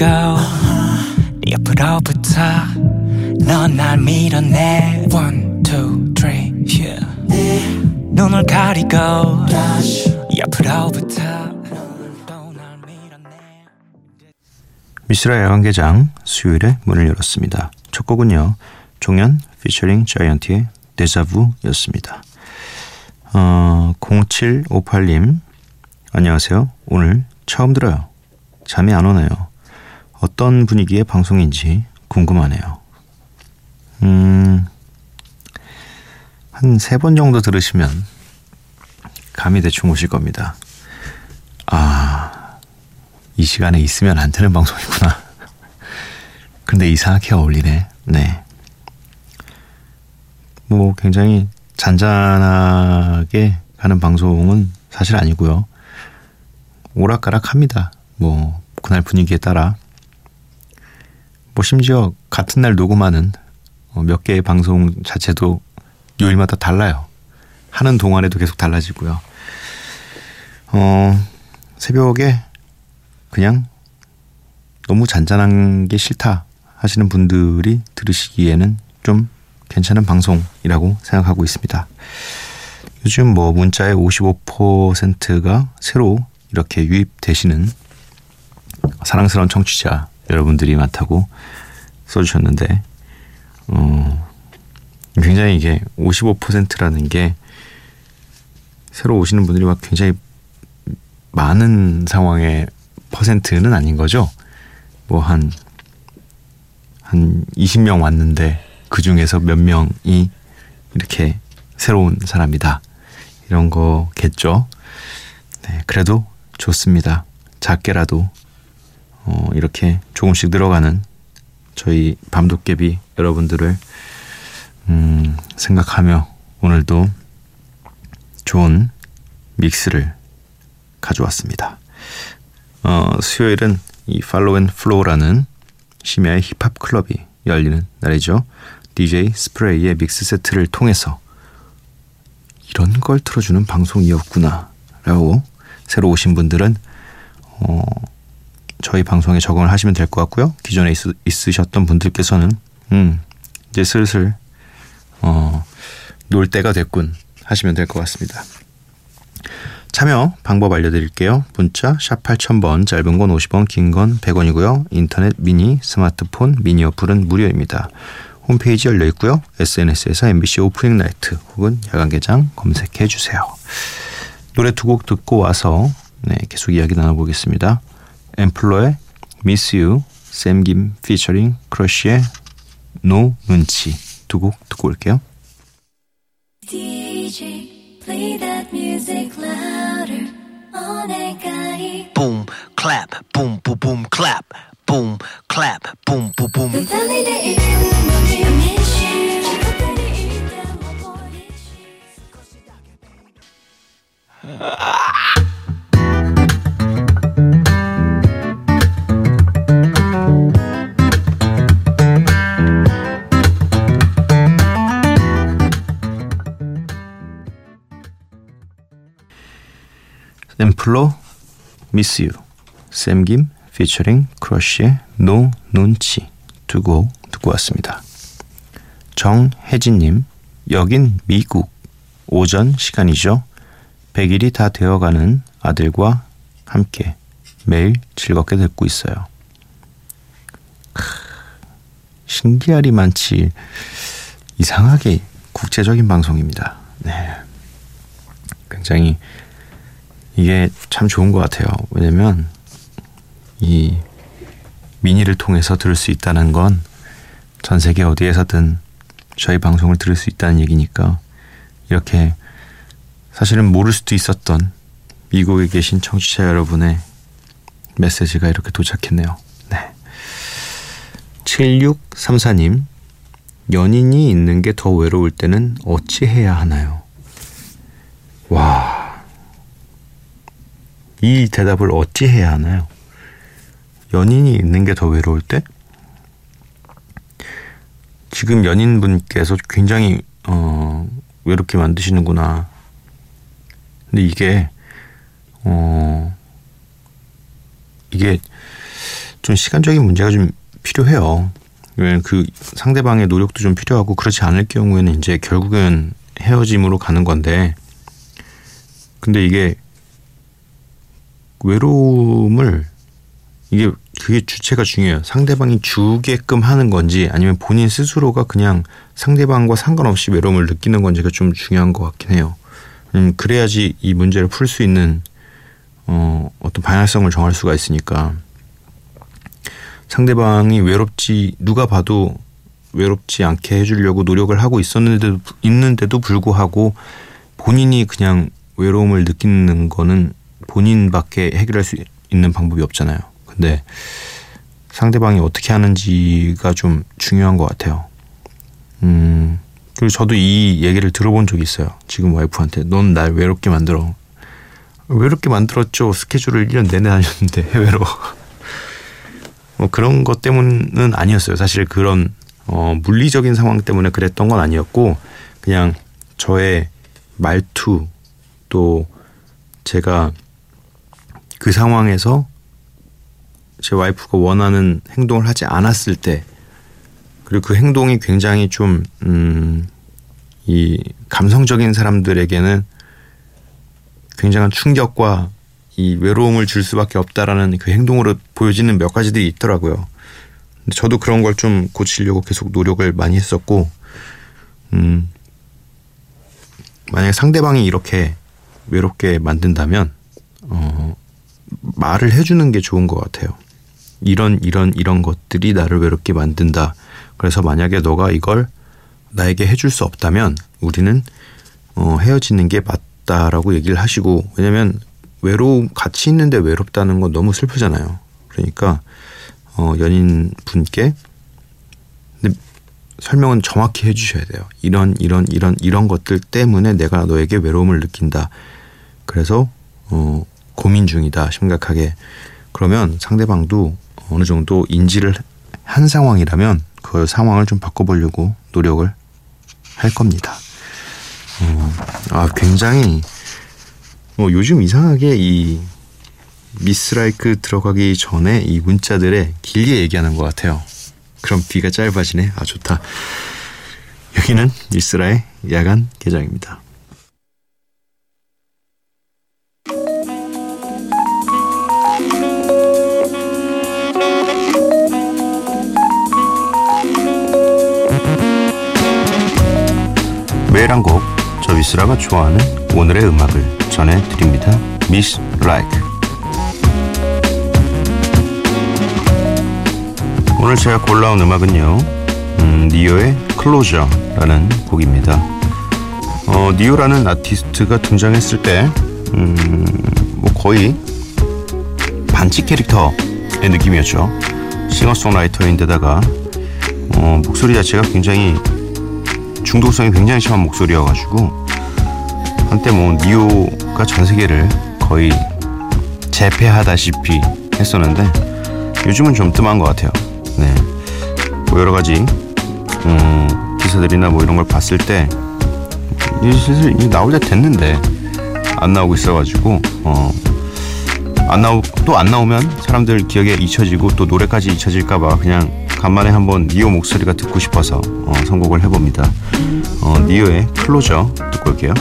살피고 네 옆으로부터 넌날 밀어내 One, two, three, yeah 눈을 가리고 옆으로부터 또날 밀어내 미스라 야간 개장 수요일에 문을 열었습니다. 첫 곡은요. 종현 피처링 자이언티의 데자부였습니다. 어, 0758님 안녕하세요. 오늘 처음 들어요. 잠이 안 오네요. 어떤 분위기의 방송인지 궁금하네요. 음, 한 세 번 정도 들으시면 감이 대충 오실 겁니다. 아, 이 시간에 있으면 안 되는 방송이구나. 근데 이상하게 어울리네. 네. 뭐 굉장히 잔잔하게 가는 방송은 사실 아니고요. 오락가락합니다. 뭐 그날 분위기에 따라 뭐 심지어 같은 날 녹음하는 어, 몇 개의 방송 자체도 요일마다 달라요. 하는 동안에도 계속 달라지고요. 어, 새벽에 그냥 너무 잔잔한 게 싫다 하시는 분들이 들으시기에는 좀 괜찮은 방송이라고 생각하고 있습니다. 요즘 뭐 문자의 55%가 새로 이렇게 유입되시는 사랑스러운 청취자 여러분들이 많다고 써주셨는데, 어, 굉장히 이게 55%라는 게 새로 오시는 분들이 막 굉장히 많은 상황의 퍼센트는 아닌 거죠. 뭐 한, 한 20명 왔는데 그 중에서 몇 명이 이렇게 새로운 사람이다. 이런 거겠죠. 네, 그래도 좋습니다. 작게라도 어, 이렇게 조금씩 늘어가는 저희 밤도깨비 여러분들을 음, 생각하며 오늘도 좋은 mix를 가져왔습니다. 어, 수요일은 이 follow and flow라는 심야의 힙합 클럽이 열리는 날이죠. DJ 스프레이의 mix set를 통해서 이런 걸 틀어주는 방송이었구나 라고 새로 오신 분들은 어, 저희 방송에 적응을 하시면 될 것 같고요. 기존에 있, 으셨던 분들께서는 음, 이제 슬슬 어, 놀 때가 됐군 하시면 될 것 같습니다. 참여 방법 알려드릴게요. 문자 샵 8000번 짧은 건 50원 긴 건 100원이고요. 인터넷 미니 스마트폰 미니 어플은 무료입니다. 홈페이지 열려 있고요. SNS에서 MBC 오프닝 나이트 혹은 야간 개장 검색해 주세요. 노래 두 곡 듣고 와서 네, 계속 이야기 나눠보겠습니다. 엠플로의 Miss You, 샘김 피처링 크러쉬의 No 눈치 두 곡 듣고 올게요. DJ, play that music louder. 어내가이 Boom clap boom boom boom clap boom clap boom boom boom 달리는 이름은 I miss you. 그 플로 Miss You 샘김 피처링 크러쉬의 No 눈치 두 곡 듣고 왔습니다. 정혜진님 여긴 미국 오전 시간이죠. 100일이 다 되어가는 아들과 함께 매일 즐겁게 듣고 있어요. 크, 신기하리만치 이상하게 국제적인 방송입니다. 네. 굉장히 이게 참 좋은 것 같아요. 왜냐면 이 미니를 통해서 들을 수 있다는 건 전 세계 어디에서든 저희 방송을 들을 수 있다는 얘기니까 이렇게 사실은 모를 수도 있었던 미국에 계신 청취자 여러분의 메시지가 이렇게 도착했네요. 네. 7634님, 연인이 있는 게 더 외로울 때는 어찌 해야 하나요? 와, 이 대답을 어찌 해야 하나요? 연인이 있는 게 더 외로울 때? 지금 연인분께서 굉장히 어, 외롭게 만드시는구나. 근데 이게 어 이게 좀 시간적인 문제가 좀 필요해요. 왜냐면 그 상대방의 노력도 좀 필요하고 그렇지 않을 경우에는 이제 결국은 헤어짐으로 가는 건데 근데 이게 외로움을 이게 그게 주체가 중요해요. 상대방이 주게끔 하는 건지 아니면 본인 스스로가 그냥 상대방과 상관없이 외로움을 느끼는 건지가 좀 중요한 것 같긴 해요. 음, 그래야지 이 문제를 풀 수 있는 어, 어떤 방향성을 정할 수가 있으니까 상대방이 외롭지 누가 봐도 외롭지 않게 해주려고 노력을 하고 있었는데도 있는데도 불구하고 본인이 그냥 외로움을 느끼는 거는 본인밖에 해결할 수 있는 방법이 없잖아요. 근데 상대방이 어떻게 하는지가 좀 중요한 것 같아요. 음, 그리고 저도 이 얘기를 들어본 적이 있어요. 지금 와이프한테. 넌 날 외롭게 만들어. 외롭게 만들었죠. 스케줄을 1년 내내 다녔는데 해외로. 뭐 그런 것 때문은 아니었어요. 사실 그런 어, 물리적인 상황 때문에 그랬던 건 아니었고 그냥 저의 말투 또 제가 그 상황에서 제 와이프가 원하는 행동을 하지 않았을 때 그리고 그 행동이 굉장히 좀 음, 이 감성적인 사람들에게는 굉장한 충격과 이 외로움을 줄 수밖에 없다라는 그 행동으로 보여지는 몇 가지들이 있더라고요. 근데 저도 그런 걸 좀 고치려고 계속 노력을 많이 했었고, 음, 만약에 상대방이 이렇게 외롭게 만든다면, 어, 말을 해주는 게 좋은 것 같아요. 이런, 이런, 이런 것들이 나를 외롭게 만든다. 그래서 만약에 너가 이걸 나에게 해줄 수 없다면, 우리는, 어, 헤어지는 게 맞다라고 얘기를 하시고, 왜냐면, 외로움, 같이 있는데 외롭다는 건 너무 슬프잖아요. 그러니까, 어, 연인 분께 설명은 정확히 해주셔야 돼요. 이런 이런 이런 이런 것들 때문에 내가 너에게 외로움을 느낀다. 그래서 어, 고민 중이다. 심각하게 그러면 상대방도 어느 정도 인지를 한 상황이라면 그 상황을 좀 바꿔보려고 노력을 할 겁니다. 어, 아 굉장히 뭐 요즘 이상하게 이 미스라이크 들어가기 전에 이 문자들에 길게 얘기하는 것 같아요. 그럼 귀가 짧아지네. 아 좋다. 여기는 미스라의 야간 개장입니다. 저 미스라가 좋아하는 오늘의 음악을 전해드립니다. 미스 라이크. 오늘 제가 골라온 음악은요, 음, 니오의 클로저라는 곡입니다. 어, 니오라는 아티스트가 등장했을 때, 음, 뭐 거의 반칙 캐릭터의 느낌이었죠. 싱어송라이터인데다가 어, 목소리 자체가 굉장히 중독성이 굉장히 심한 목소리여가지고 한때 뭐 니오가 전 세계를 거의 제패하다시피 했었는데 요즘은 좀 뜸한 것 같아요. 네, 뭐 여러 가지 음, 기사들이나 뭐 이런 걸 봤을 때 슬슬 나올 때 됐는데 안 나오고 있어가지고 어, 안 나오 또 안 나오면 사람들 기억에 잊혀지고 또 노래까지 잊혀질까봐 그냥 간만에 한번 니오 목소리가 듣고 싶어서 어, 선곡을 해봅니다. 어, 니오의 클로저 듣고 올게요.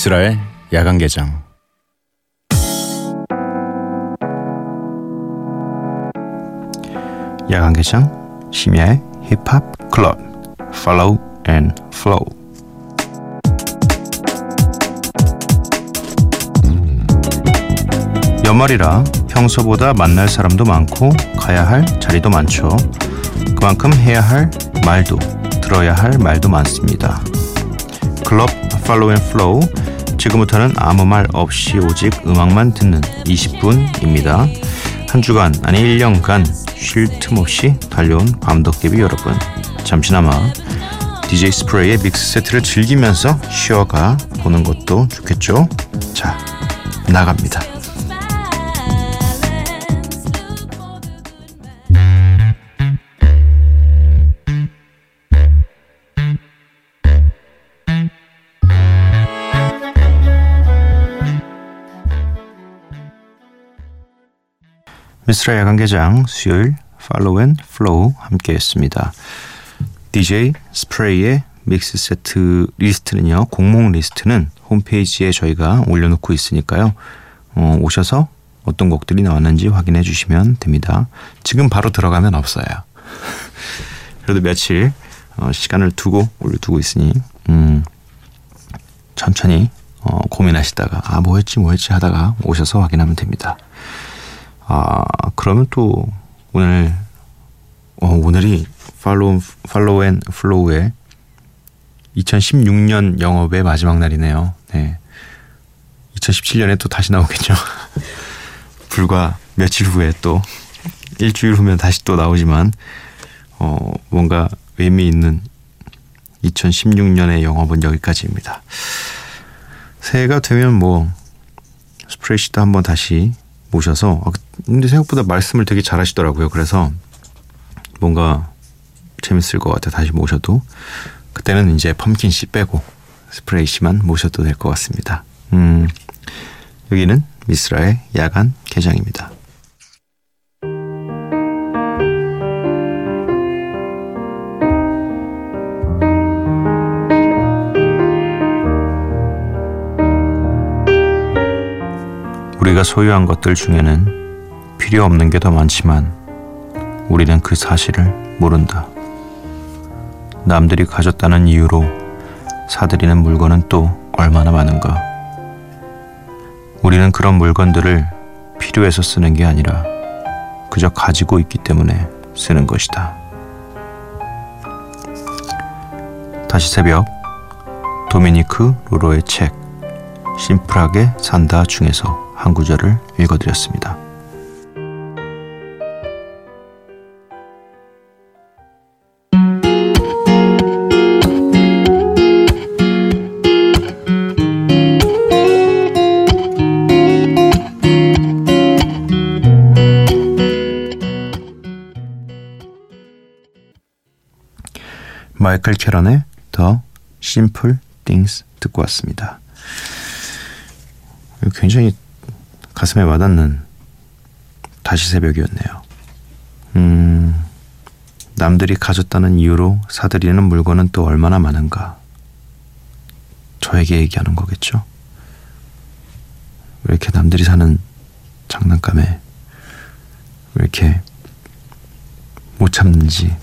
미스라의 야간 개장. 야간 개장 심야의 힙합 클럽 Follow and Flow. 연말이라 평소보다 만날 사람도 많고 가야 할 자리도 많죠. 그만큼 해야 할 말도 들어야 할 말도 많습니다. 클럽 follow and flow 지금부터는 아무 말 없이 오직 음악만 듣는 20분입니다. 한 주간 아니 1년간 쉴 틈 없이 달려온 밤도깨비 여러분 잠시나마 DJ 스프레이의 mix set를 즐기면서 쉬어가 보는 것도 좋겠죠? 자 나갑니다. 미스라 야간개장 수요일 follow and flow 함께했습니다. DJ 스프레이의 mix set list는요. 곡목 리스트는 홈페이지에 저희가 올려놓고 있으니까요. 어, 오셔서 어떤 곡들이 나왔는지 확인해 주시면 됩니다. 지금 바로 들어가면 없어요. 그래도 며칠 어, 시간을 두고 올려두고 있으니 음, 천천히 어, 고민하시다가 아 뭐했지 뭐했지 하다가 오셔서 확인하면 됩니다. 아 그러면 또 오늘 어, 오늘이 follow follow and flow의 2016년 영업의 마지막 날이네요. 네. 2017년에 또 다시 나오겠죠. 불과 며칠 후에 또 일주일 후면 다시 또 나오지만 어 뭔가 의미 있는 2016년의 영업은 여기까지입니다. 새해가 되면 뭐 스프레시도 한번 다시 모셔서 아, 근데 생각보다 말씀을 되게 잘하시더라고요. 그래서 뭔가 재밌을 것 같아 다시 모셔도 그때는 이제 펌킨 씨 빼고 스프레이 씨만 모셔도 될 것 같습니다. 음, 여기는 미스라의 야간 개장입니다. 우리가 소유한 것들 중에는 필요 없는 게 더 많지만 우리는 그 사실을 모른다. 남들이 가졌다는 이유로 사들이는 물건은 또 얼마나 많은가. 우리는 그런 물건들을 필요해서 쓰는 게 아니라 그저 가지고 있기 때문에 쓰는 것이다. 다시 새벽 도미니크 로로의 책 심플하게 산다 중에서 한 구절을 읽어드렸습니다. 마이클 캐런의 더 심플 띵스 듣고 왔습니다. 굉장히 가슴에 와닿는 다시 새벽이었네요. 음, 남들이 가졌다는 이유로 사들이는 물건은 또 얼마나 많은가. 저에게 얘기하는 거겠죠. 왜 이렇게 남들이 사는 장난감에 왜 이렇게 못 참는지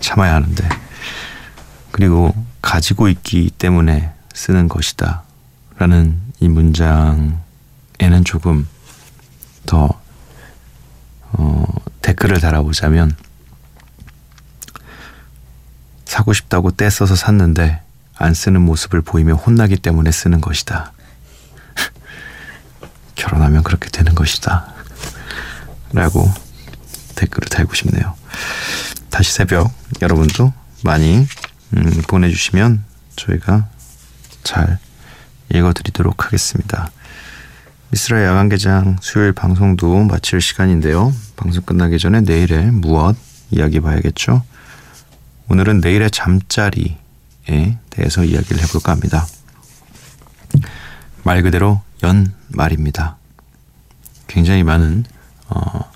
참아야 하는데 그리고 가지고 있기 때문에 쓰는 것이다 라는 이 문장에는 조금 더 어, 댓글을 달아보자면 사고 싶다고 떼써서 샀는데 안 쓰는 모습을 보이며 혼나기 때문에 쓰는 것이다. 결혼하면 그렇게 되는 것이다. 라고 댓글을 달고 싶네요. 다시 새벽 여러분도 많이 음, 보내주시면 저희가 잘 읽어드리도록 하겠습니다. 미스라 야간개장 수요일 방송도 마칠 시간인데요. 방송 끝나기 전에 내일의 무엇 이야기 봐야겠죠. 오늘은 내일의 잠자리에 대해서 이야기를 해볼까 합니다. 말 그대로 연말입니다. 굉장히 많은 어,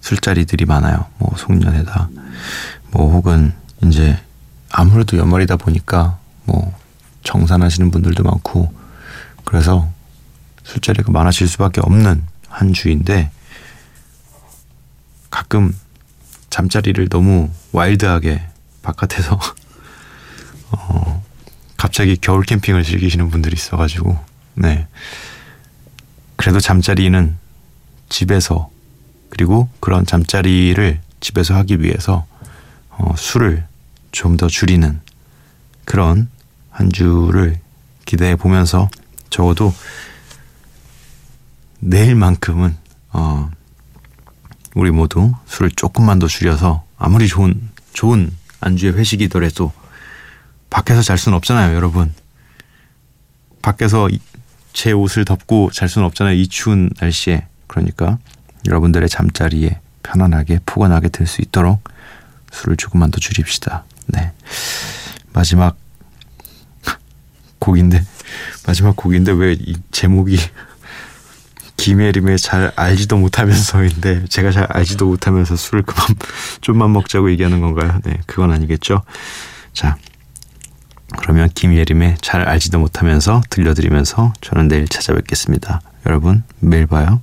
술자리들이 많아요. 뭐 송년회다. 뭐 혹은 이제 아무래도 연말이다 보니까 뭐 정산하시는 분들도 많고 그래서 술자리가 많아질 수밖에 없는 한 주인데 가끔 잠자리를 너무 와일드하게 바깥에서 어 갑자기 겨울 캠핑을 즐기시는 분들이 있어가지고 네. 그래도 잠자리는 집에서 그리고 그런 잠자리를 집에서 하기 위해서 어, 술을 좀 더 줄이는 그런 한 주를 기대해 보면서 적어도 내일만큼은 어, 우리 모두 술을 조금만 더 줄여서 아무리 좋은 좋은 안주의 회식이더라도 밖에서 잘 수는 없잖아요, 여러분. 밖에서 이- 제 옷을 덮고 잘 수는 없잖아요, 이 추운 날씨에. 그러니까 여러분들의 잠자리에 편안하게 포근하게 될수 있도록 술을 조금만 더 줄입시다. 네. 마지막 곡인데 마지막 곡인데 왜 이 제목이 김예림의 잘 알지도 못하면서인데 제가 잘 알지도 못하면서 술을 그만 좀만 먹자고 얘기하는 건가요? 네, 그건 아니겠죠. 자, 그러면 김예림의 잘 알지도 못하면서 들려드리면서 저는 내일 찾아뵙겠습니다. 여러분 매일 봐요.